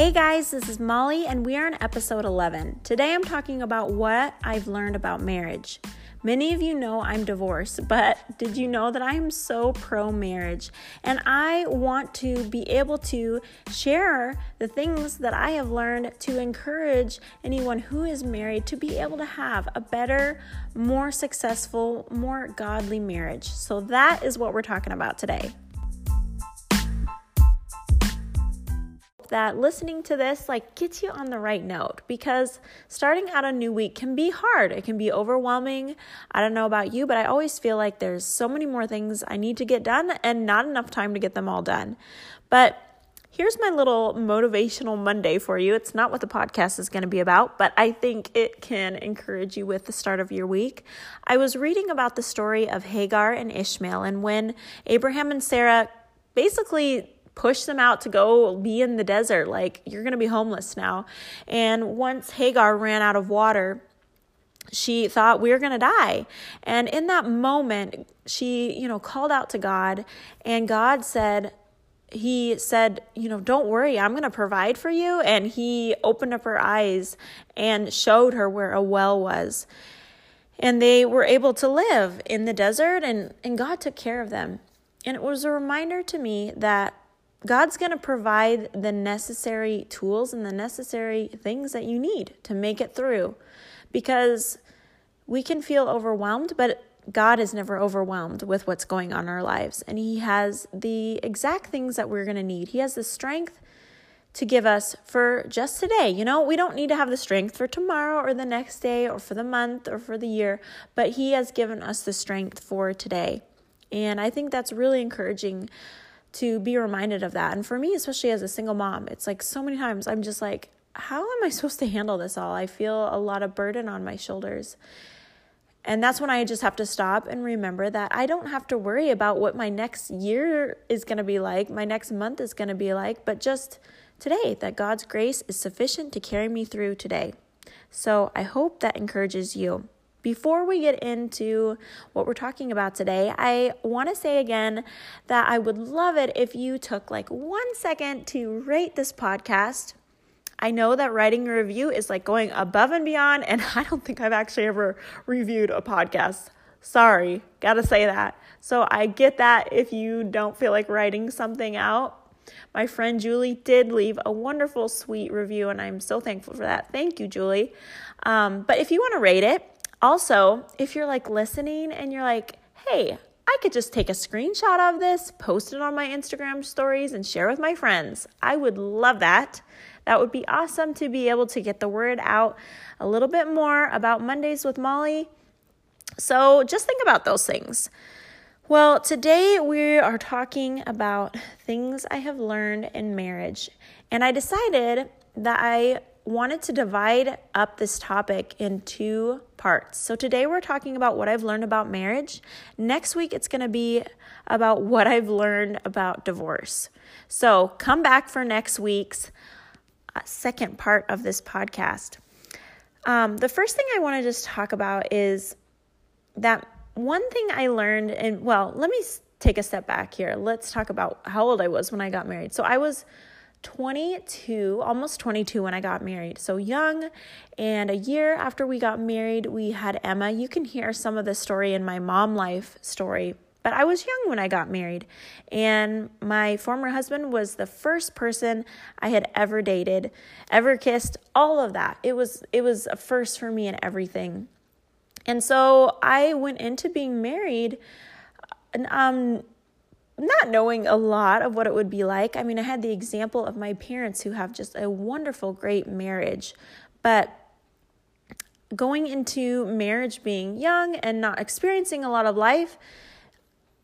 Hey guys, this is Molly, and we are in episode 11. Today I'm talking about what I've learned about marriage. Many of you know I'm divorced, but did you know that I am so pro marriage? And I want to be able to share the things that I have learned to encourage anyone who is married to be able to have a better, more successful, more godly marriage. So that is what we're talking about today. That listening to this like gets you on the right note because starting out a new week can be hard. It can be overwhelming. I don't know about you, but I always feel like there's so many more things I need to get done and not enough time to get them all done. But here's my little motivational Monday for you. It's not what the podcast is going to be about, but I think it can encourage you with the start of your week. I was reading about the story of Hagar and Ishmael, and when Abraham and Sarah basically push them out to go be in the desert. Like, you're going to be homeless now. And once Hagar ran out of water, she thought we are going to die. And in that moment, she, you know, called out to God, and God said, he said, You know, don't worry, I'm going to provide for you. And he opened up her eyes and showed her where a well was. And they were able to live in the desert, and, and God took care of them. And it was a reminder to me that God's going to provide the necessary tools and the necessary things that you need to make it through because we can feel overwhelmed, but God is never overwhelmed with what's going on in our lives. And He has the exact things that we're going to need. He has the strength to give us for just today. You know, we don't need to have the strength for tomorrow or the next day or for the month or for the year, but He has given us the strength for today. And I think that's really encouraging to be reminded of that. And for me, especially as a single mom, it's like so many times I'm just like, how am I supposed to handle this all? I feel a lot of burden on my shoulders. And that's when I just have to stop and remember that I don't have to worry about what my next year is going to be like, my next month is going to be like, but just today, that God's grace is sufficient to carry me through today. So I hope that encourages you. Before we get into what we're talking about today, I want to say again that I would love it if you took like one second to rate this podcast. I know that writing a review is like going above and beyond, and I don't think I've actually ever reviewed a podcast. Sorry, gotta say that. So I get that if you don't feel like writing something out. My friend Julie did leave a wonderful, sweet review, and I'm so thankful for that. Thank you, Julie. Um, but if you want to rate it, also, if you're like listening and you're like, hey, I could just take a screenshot of this, post it on my Instagram stories, and share with my friends. I would love that. That would be awesome to be able to get the word out a little bit more about Mondays with Molly. So just think about those things. Well, today we are talking about things I have learned in marriage. And I decided that I wanted to divide up this topic in two parts. So today we're talking about what I've learned about marriage. Next week it's going to be about what I've learned about divorce. So come back for next week's uh, second part of this podcast. Um, the first thing I want to just talk about is that one thing I learned, and well, let me take a step back here. Let's talk about how old I was when I got married. So I was 22, almost 22 when I got married. So young. And a year after we got married, we had Emma. You can hear some of the story in my mom life story. But I was young when I got married. And my former husband was the first person I had ever dated, ever kissed, all of that. It was it was a first for me and everything. And so I went into being married and um not knowing a lot of what it would be like. I mean, I had the example of my parents who have just a wonderful, great marriage, but going into marriage being young and not experiencing a lot of life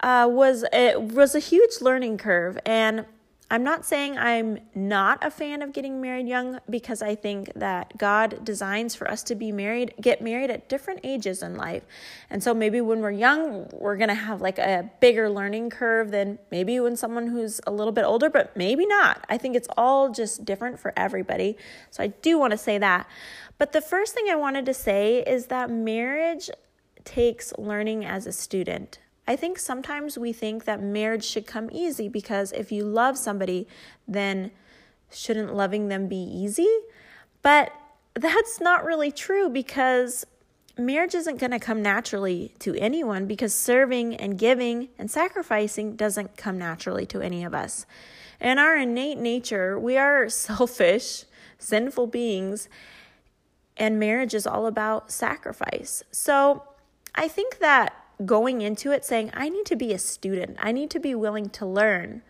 uh, was it was a huge learning curve and I'm not saying I'm not a fan of getting married young because I think that God designs for us to be married, get married at different ages in life. And so maybe when we're young, we're going to have like a bigger learning curve than maybe when someone who's a little bit older, but maybe not. I think it's all just different for everybody. So I do want to say that. But the first thing I wanted to say is that marriage takes learning as a student. I think sometimes we think that marriage should come easy because if you love somebody, then shouldn't loving them be easy? But that's not really true because marriage isn't going to come naturally to anyone because serving and giving and sacrificing doesn't come naturally to any of us. In our innate nature, we are selfish, sinful beings, and marriage is all about sacrifice. So I think that going into it saying, I need to be a student, I need to be willing to learn,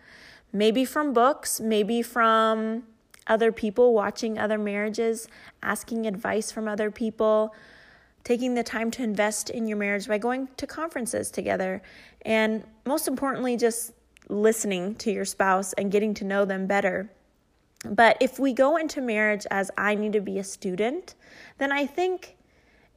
maybe from books, maybe from other people, watching other marriages, asking advice from other people taking the time to invest in your marriage by going to conferences together, and most importantly, just listening to your spouse and getting to know them better. But if we go into marriage as I need to be a student, then I think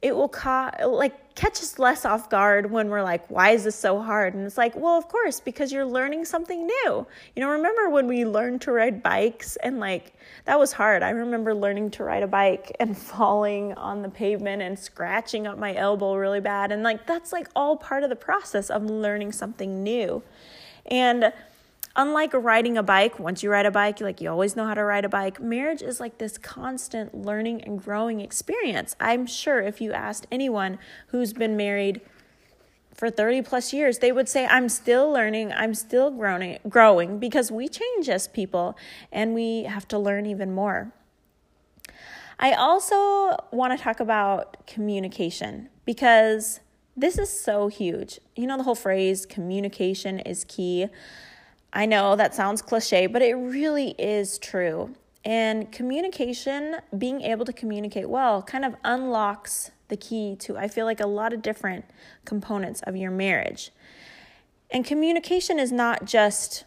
it will ca- like catch us less off guard when we're like why is this so hard? And it's like well of course because you're learning something new. You know remember when we learned to ride bikes and like that was hard. I remember learning to ride a bike and falling on the pavement and scratching up my elbow really bad. And like that's like all part of the process of learning something new. And unlike riding a bike, once you ride a bike, like you always know how to ride a bike, marriage is like this constant learning and growing experience. I'm sure if you asked anyone who's been married for 30 plus years, they would say, I'm still learning, I'm still growing, growing because we change as people and we have to learn even more. I also want to talk about communication because this is so huge. You know, the whole phrase communication is key. I know that sounds cliche, but it really is true. And communication, being able to communicate well, kind of unlocks the key to, I feel like, a lot of different components of your marriage. And communication is not just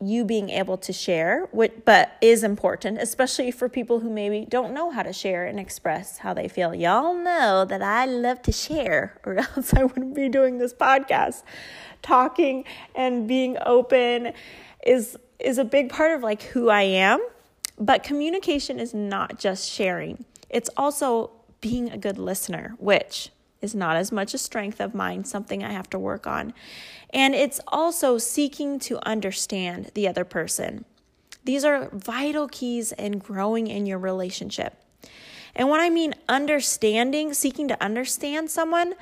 you being able to share, but is important, especially for people who maybe don't know how to share and express how they feel. Y'all know that I love to share, or else I wouldn't be doing this podcast talking and being open is is a big part of like who I am. But communication is not just sharing. It's also being a good listener, which is not as much a strength of mine, something I have to work on. And it's also seeking to understand the other person. These are vital keys in growing in your relationship. And when I mean understanding, seeking to understand someone,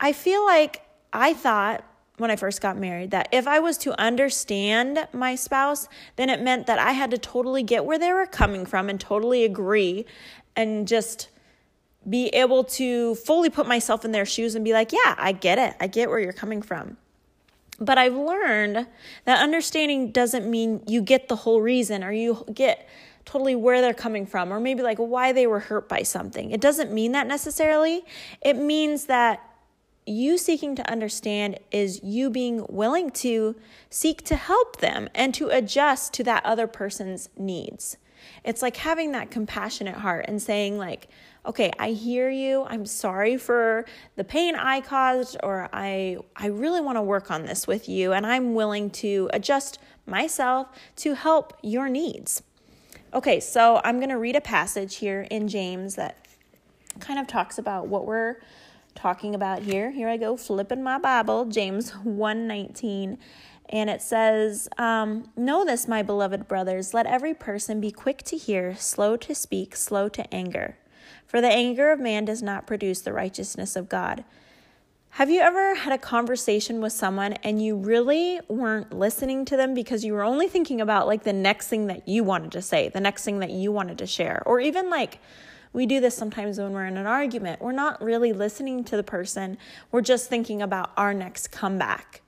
I feel like I thought when I first got married that if I was to understand my spouse, then it meant that I had to totally get where they were coming from and totally agree and just be able to fully put myself in their shoes and be like, yeah, I get it. I get where you're coming from. But I've learned that understanding doesn't mean you get the whole reason or you get totally where they're coming from or maybe like why they were hurt by something. It doesn't mean that necessarily. It means that you seeking to understand is you being willing to seek to help them and to adjust to that other person's needs. It's like having that compassionate heart and saying, like, okay, I hear you. I'm sorry for the pain I caused, or I, I really want to work on this with you, and I'm willing to adjust myself to help your needs. Okay, so I'm going to read a passage here in James that kind of talks about what we're talking about here. Here I go, flipping my Bible, James 119. And it says, um, Know this, my beloved brothers, let every person be quick to hear, slow to speak, slow to anger. For the anger of man does not produce the righteousness of God. Have you ever had a conversation with someone and you really weren't listening to them because you were only thinking about like the next thing that you wanted to say, the next thing that you wanted to share, or even like we do this sometimes when we're in an argument. We're not really listening to the person, we're just thinking about our next comeback.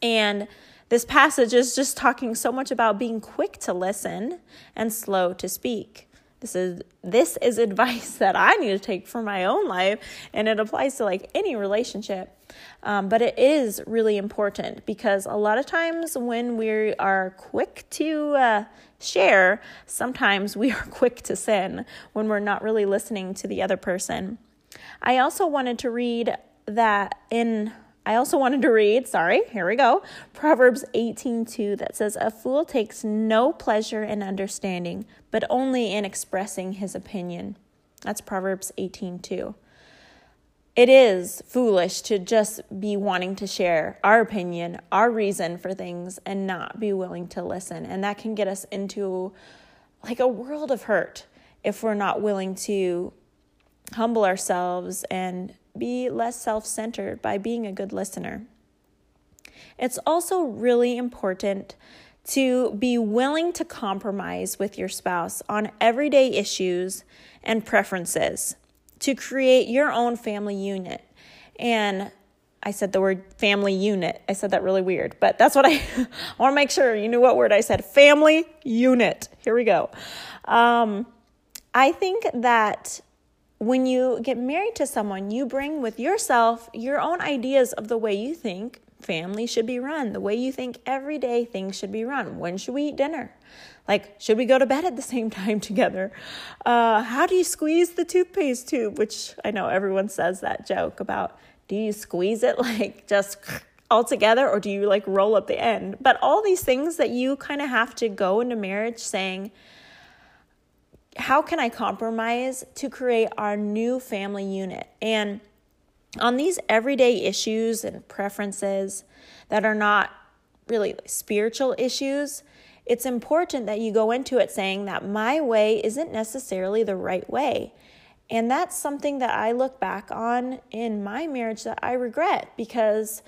And this passage is just talking so much about being quick to listen and slow to speak. This is this is advice that I need to take for my own life, and it applies to like any relationship. Um, but it is really important because a lot of times when we are quick to uh, share, sometimes we are quick to sin when we're not really listening to the other person. I also wanted to read that in I also wanted to read, sorry, here we go. Proverbs 18:2 that says a fool takes no pleasure in understanding, but only in expressing his opinion. That's Proverbs 18:2. it is foolish to just be wanting to share our opinion, our reason for things, and not be willing to listen. And that can get us into like a world of hurt if we're not willing to humble ourselves and be less self centered by being a good listener. It's also really important to be willing to compromise with your spouse on everyday issues and preferences to create your own family unit. And I said the word family unit. I said that really weird, but that's what I, I want to make sure you knew what word I said. Family unit. Here we go. Um, I think that when you get married to someone, you bring with yourself your own ideas of the way you think family should be run, the way you think everyday things should be run. When should we eat dinner? Like, should we go to bed at the same time together? Uh, how do you squeeze the toothpaste tube? Which I know everyone says that joke about do you squeeze it like just all together or do you like roll up the end? But all these things that you kind of have to go into marriage saying, how can I compromise to create our new family unit? And on these everyday issues and preferences that are not really spiritual issues, it's important that you go into it saying that my way isn't necessarily the right way. And that's something that I look back on in my marriage that I regret because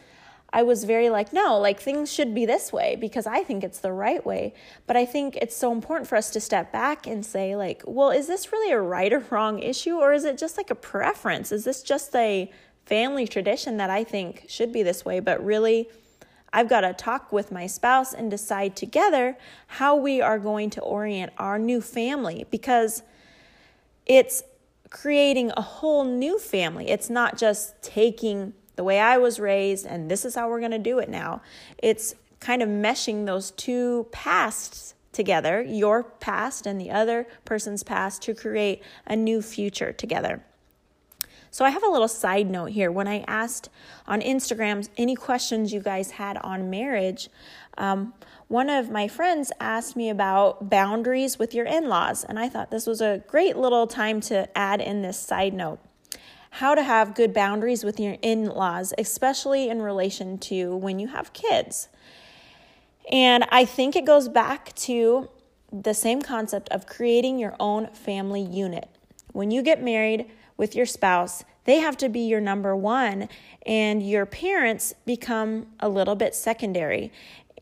I was very like, no, like things should be this way because I think it's the right way. But I think it's so important for us to step back and say, like, well, is this really a right or wrong issue or is it just like a preference? Is this just a family tradition that I think should be this way? But really, I've got to talk with my spouse and decide together how we are going to orient our new family because it's creating a whole new family. It's not just taking the way I was raised and this is how we're going to do it now. It's kind of meshing those two pasts together, your past and the other person's past, to create a new future together. So I have a little side note here. When I asked on Instagram any questions you guys had on marriage, um, one of my friends asked me about boundaries with your in laws, and I thought this was a great little time to add in this side note. How to have good boundaries with your in laws, especially in relation to when you have kids. And I think it goes back to the same concept of creating your own family unit. When you get married, with your spouse, they have to be your number one, and your parents become a little bit secondary.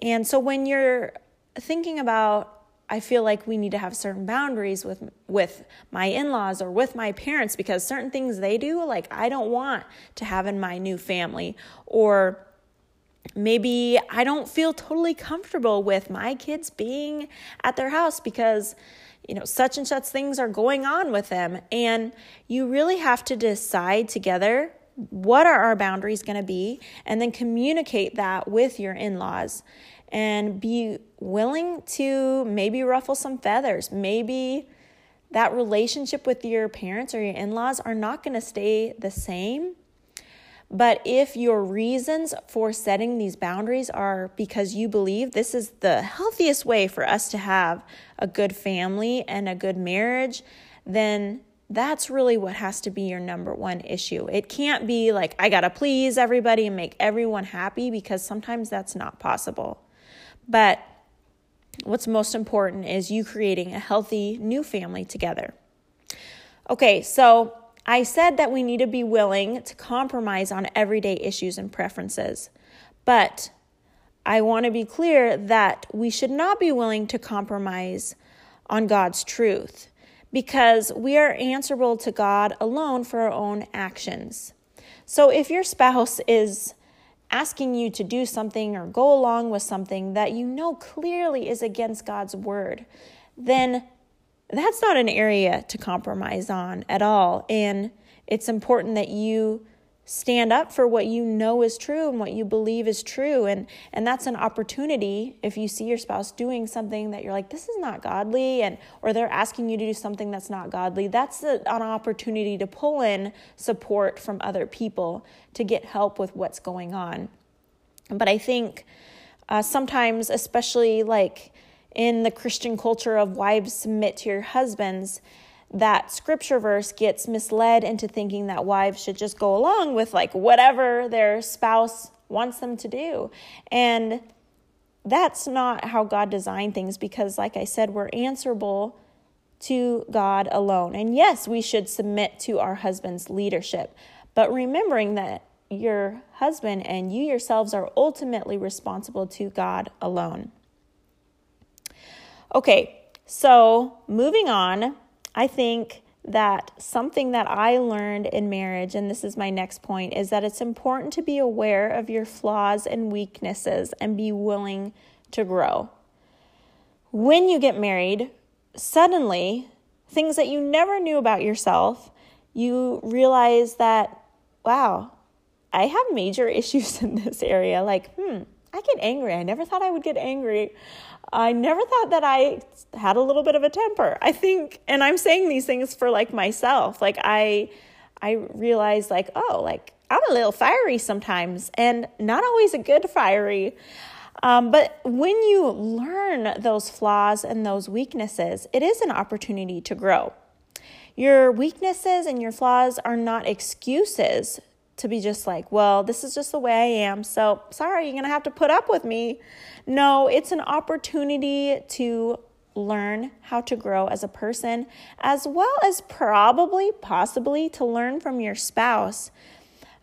And so when you're thinking about I feel like we need to have certain boundaries with with my in-laws or with my parents because certain things they do like I don't want to have in my new family or maybe I don't feel totally comfortable with my kids being at their house because you know, such and such things are going on with them. And you really have to decide together what are our boundaries going to be and then communicate that with your in laws and be willing to maybe ruffle some feathers. Maybe that relationship with your parents or your in laws are not going to stay the same but if your reasons for setting these boundaries are because you believe this is the healthiest way for us to have a good family and a good marriage, then that's really what has to be your number one issue. It can't be like, I gotta please everybody and make everyone happy because sometimes that's not possible. But what's most important is you creating a healthy new family together. Okay, so I said that we need to be willing to compromise on everyday issues and preferences. But I want to be clear that we should not be willing to compromise on God's truth because we are answerable to God alone for our own actions. So if your spouse is asking you to do something or go along with something that you know clearly is against God's word, then that's not an area to compromise on at all. And it's important that you stand up for what you know is true and what you believe is true. And and that's an opportunity if you see your spouse doing something that you're like this is not godly and or they're asking you to do something that's not godly. That's a, an opportunity to pull in support from other people to get help with what's going on. But i think uh, sometimes especially like in the Christian culture of wives submit to your husbands, that scripture verse gets misled into thinking that wives should just go along with like whatever their spouse wants them to do. And that's not how God designed things because, like I said, we're answerable to God alone. And yes, we should submit to our husband's leadership, but remembering that your husband and you yourselves are ultimately responsible to God alone. Okay, so moving on, I think that something that I learned in marriage, and this is my next point, is that it's important to be aware of your flaws and weaknesses and be willing to grow. When you get married, suddenly things that you never knew about yourself, you realize that, wow, I have major issues in this area. Like, hmm, I get angry. I never thought I would get angry. I never thought that I had a little bit of a temper. I think, and I'm saying these things for like myself. Like, I, I realized, like, oh, like I'm a little fiery sometimes and not always a good fiery. Um, but when you learn those flaws and those weaknesses, it is an opportunity to grow. Your weaknesses and your flaws are not excuses to be just like, well, this is just the way I am. So sorry, you're going to have to put up with me. No, it's an opportunity to learn how to grow as a person, as well as probably, possibly to learn from your spouse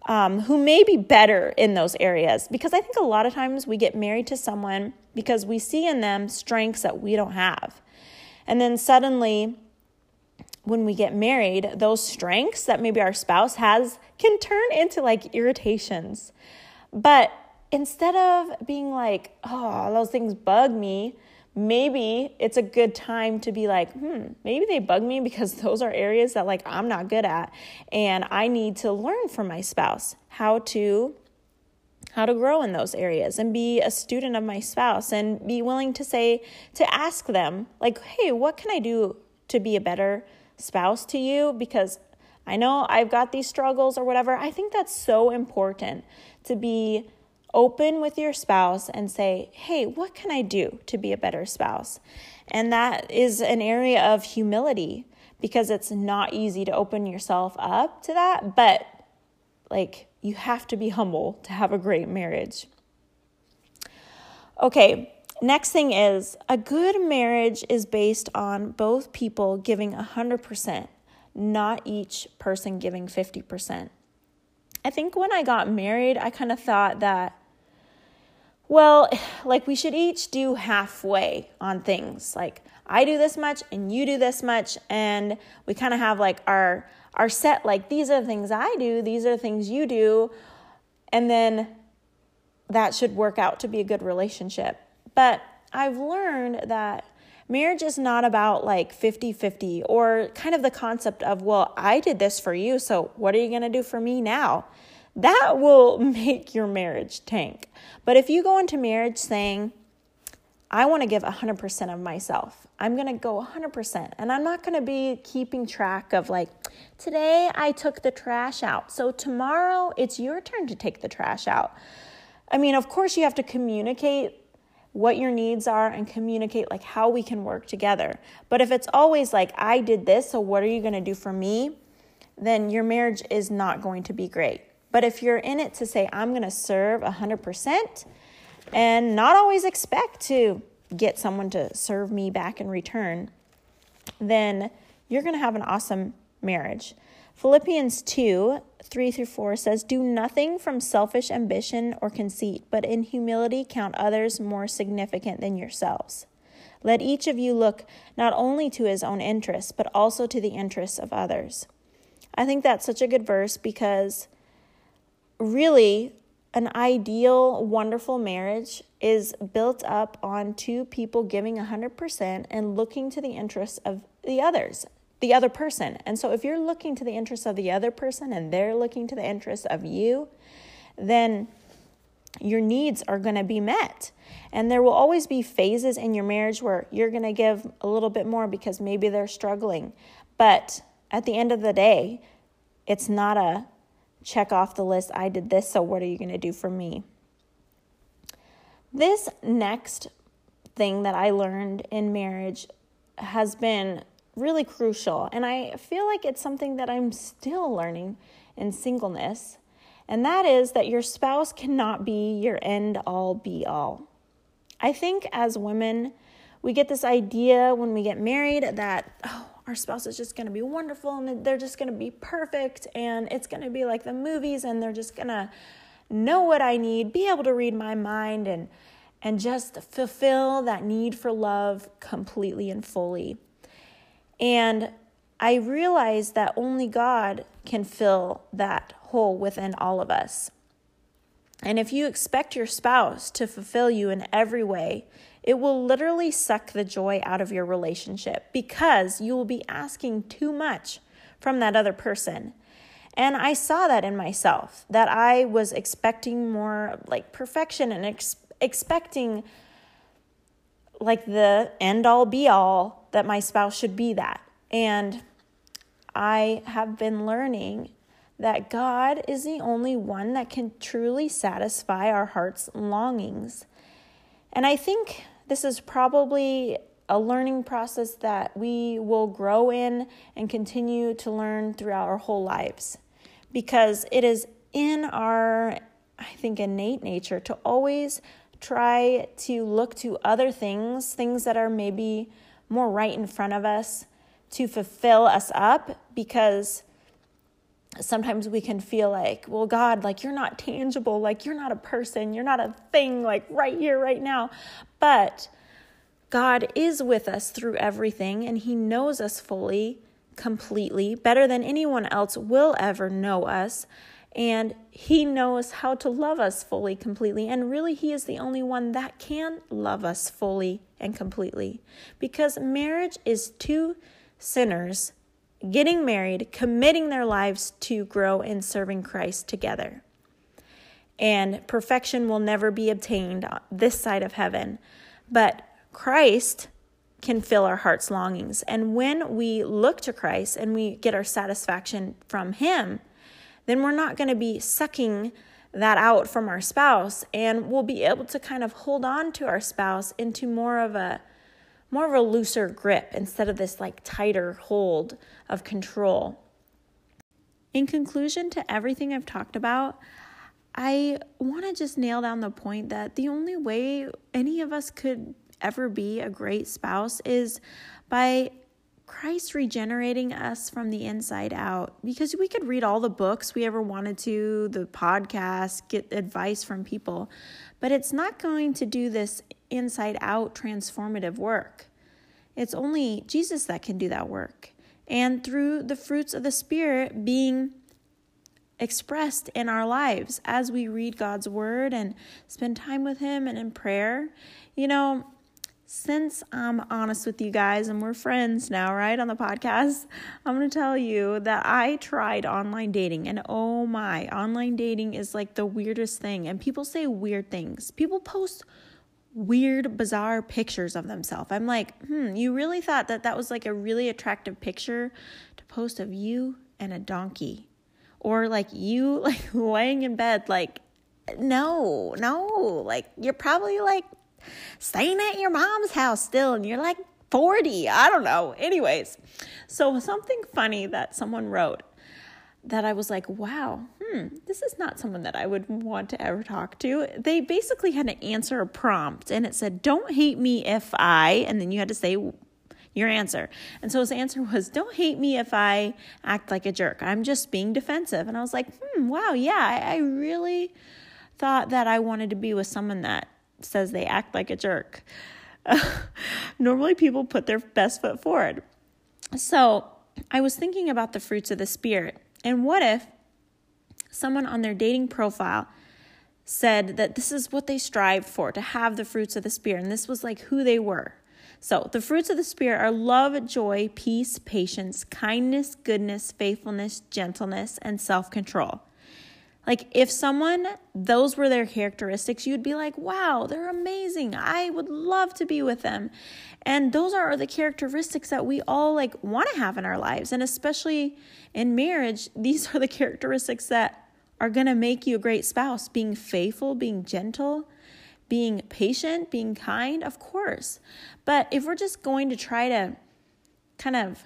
um, who may be better in those areas. Because I think a lot of times we get married to someone because we see in them strengths that we don't have. And then suddenly, when we get married, those strengths that maybe our spouse has can turn into like irritations. But instead of being like, oh, those things bug me, maybe it's a good time to be like, hmm, maybe they bug me because those are areas that like I'm not good at and I need to learn from my spouse how to how to grow in those areas and be a student of my spouse and be willing to say to ask them like, "Hey, what can I do to be a better spouse to you because I know I've got these struggles or whatever." I think that's so important to be open with your spouse and say, hey, what can I do to be a better spouse? And that is an area of humility because it's not easy to open yourself up to that, but like you have to be humble to have a great marriage. Okay, next thing is a good marriage is based on both people giving 100%, not each person giving 50%. I think when I got married, I kind of thought that well, like we should each do halfway on things. Like I do this much and you do this much and we kind of have like our our set like these are the things I do, these are the things you do and then that should work out to be a good relationship. But I've learned that marriage is not about like 50-50 or kind of the concept of, well, I did this for you, so what are you going to do for me now? that will make your marriage tank. But if you go into marriage saying, I want to give 100% of myself. I'm going to go 100%. And I'm not going to be keeping track of like, today I took the trash out. So tomorrow it's your turn to take the trash out. I mean, of course, you have to communicate what your needs are and communicate like how we can work together. But if it's always like, I did this, so what are you going to do for me? Then your marriage is not going to be great. But if you're in it to say, I'm going to serve 100% and not always expect to get someone to serve me back in return, then you're going to have an awesome marriage. Philippians 2 3 through 4 says, Do nothing from selfish ambition or conceit, but in humility count others more significant than yourselves. Let each of you look not only to his own interests, but also to the interests of others. I think that's such a good verse because really, an ideal, wonderful marriage is built up on two people giving 100% and looking to the interests of the others, the other person. And so, if you're looking to the interests of the other person and they're looking to the interests of you, then your needs are going to be met. And there will always be phases in your marriage where you're going to give a little bit more because maybe they're struggling. But at the end of the day, it's not a check off the list. I did this, so what are you going to do for me? This next thing that I learned in marriage has been really crucial. And I feel like it's something that I'm still learning in singleness. And that is that your spouse cannot be your end all be all. I think as women, we get this idea when we get married that, oh, our spouse is just going to be wonderful and they're just going to be perfect and it's going to be like the movies and they're just going to know what I need, be able to read my mind and and just fulfill that need for love completely and fully. And I realized that only God can fill that hole within all of us. And if you expect your spouse to fulfill you in every way, it will literally suck the joy out of your relationship because you will be asking too much from that other person. And I saw that in myself, that I was expecting more like perfection and ex- expecting like the end all be all that my spouse should be that. And I have been learning that God is the only one that can truly satisfy our heart's longings. And I think this is probably a learning process that we will grow in and continue to learn throughout our whole lives because it is in our, I think, innate nature to always try to look to other things, things that are maybe more right in front of us to fulfill us up because sometimes we can feel like, well, God, like you're not tangible, like you're not a person, you're not a thing, like right here, right now. But God is with us through everything and He knows us fully, completely, better than anyone else will ever know us. And He knows how to love us fully, completely. And really, He is the only one that can love us fully and completely. Because marriage is two sinners getting married, committing their lives to grow in serving Christ together. And perfection will never be obtained this side of heaven. But Christ can fill our heart's longings. And when we look to Christ and we get our satisfaction from Him, then we're not going to be sucking that out from our spouse and we'll be able to kind of hold on to our spouse into more of a more of a looser grip instead of this like tighter hold of control. In conclusion to everything I've talked about, I want to just nail down the point that the only way any of us could ever be a great spouse is by Christ regenerating us from the inside out. Because we could read all the books we ever wanted to, the podcast, get advice from people, but it's not going to do this inside out transformative work. It's only Jesus that can do that work. And through the fruits of the Spirit being expressed in our lives as we read God's word and spend time with Him and in prayer. You know, since I'm honest with you guys and we're friends now, right, on the podcast, I'm going to tell you that I tried online dating and oh my, online dating is like the weirdest thing. And people say weird things. People post weird, bizarre pictures of themselves. I'm like, hmm, you really thought that that was like a really attractive picture to post of you and a donkey? Or like you like laying in bed, like, no, no, like you're probably like staying at your mom's house still and you're like 40. I don't know. Anyways, so something funny that someone wrote that I was like, wow, hmm, this is not someone that I would want to ever talk to. They basically had to answer a prompt and it said, don't hate me if I, and then you had to say your answer. And so his answer was, don't hate me if I act like a jerk. I'm just being defensive. And I was like, hmm, wow, yeah, I, I really thought that I wanted to be with someone that says they act like a jerk. normally people put their best foot forward. So I was thinking about the fruits of the Spirit. And what if someone on their dating profile said that this is what they strived for to have the fruits of the Spirit, and this was like who they were? So, the fruits of the Spirit are love, joy, peace, patience, kindness, goodness, faithfulness, gentleness, and self control. Like, if someone, those were their characteristics, you'd be like, wow, they're amazing. I would love to be with them. And those are the characteristics that we all like want to have in our lives. And especially in marriage, these are the characteristics that are going to make you a great spouse being faithful, being gentle, being patient, being kind, of course. But if we're just going to try to kind of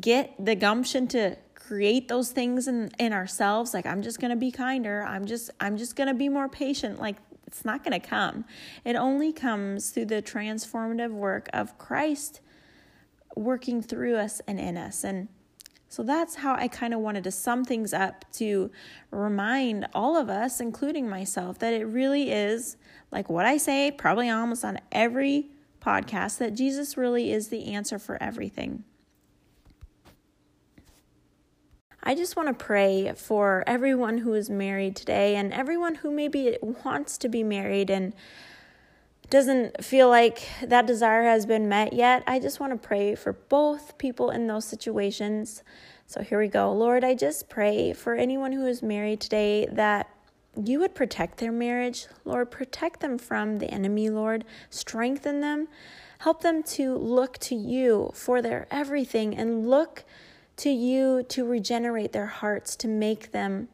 get the gumption to create those things in, in ourselves like i'm just going to be kinder i'm just i'm just going to be more patient like it's not going to come it only comes through the transformative work of christ working through us and in us and so that's how I kind of wanted to sum things up to remind all of us, including myself, that it really is like what I say, probably almost on every podcast, that Jesus really is the answer for everything. I just want to pray for everyone who is married today and everyone who maybe wants to be married and doesn't feel like that desire has been met yet. I just want to pray for both people in those situations. So here we go. Lord, I just pray for anyone who is married today that you would protect their marriage. Lord, protect them from the enemy, Lord. Strengthen them. Help them to look to you for their everything and look to you to regenerate their hearts, to make them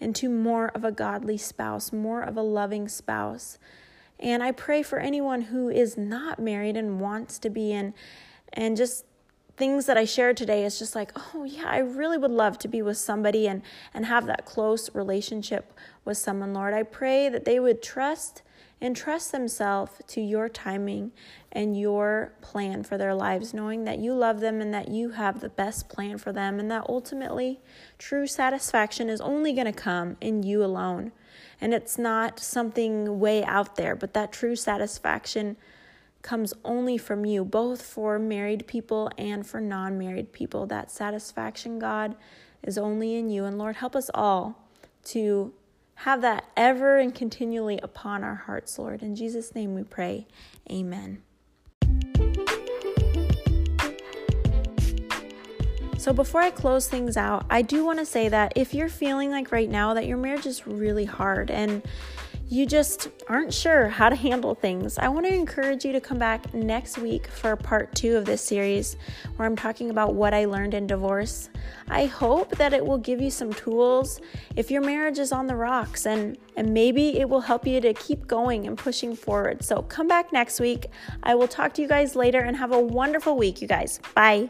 into more of a godly spouse, more of a loving spouse. And I pray for anyone who is not married and wants to be in, and just things that I shared today is just like, oh yeah, I really would love to be with somebody and and have that close relationship with someone, Lord. I pray that they would trust entrust themselves to your timing and your plan for their lives, knowing that you love them and that you have the best plan for them, and that ultimately true satisfaction is only going to come in you alone. And it's not something way out there, but that true satisfaction comes only from you, both for married people and for non married people. That satisfaction, God, is only in you. And Lord, help us all to have that ever and continually upon our hearts, Lord. In Jesus' name we pray. Amen. So, before I close things out, I do want to say that if you're feeling like right now that your marriage is really hard and you just aren't sure how to handle things, I want to encourage you to come back next week for part two of this series where I'm talking about what I learned in divorce. I hope that it will give you some tools if your marriage is on the rocks and, and maybe it will help you to keep going and pushing forward. So come back next week. I will talk to you guys later and have a wonderful week, you guys. Bye.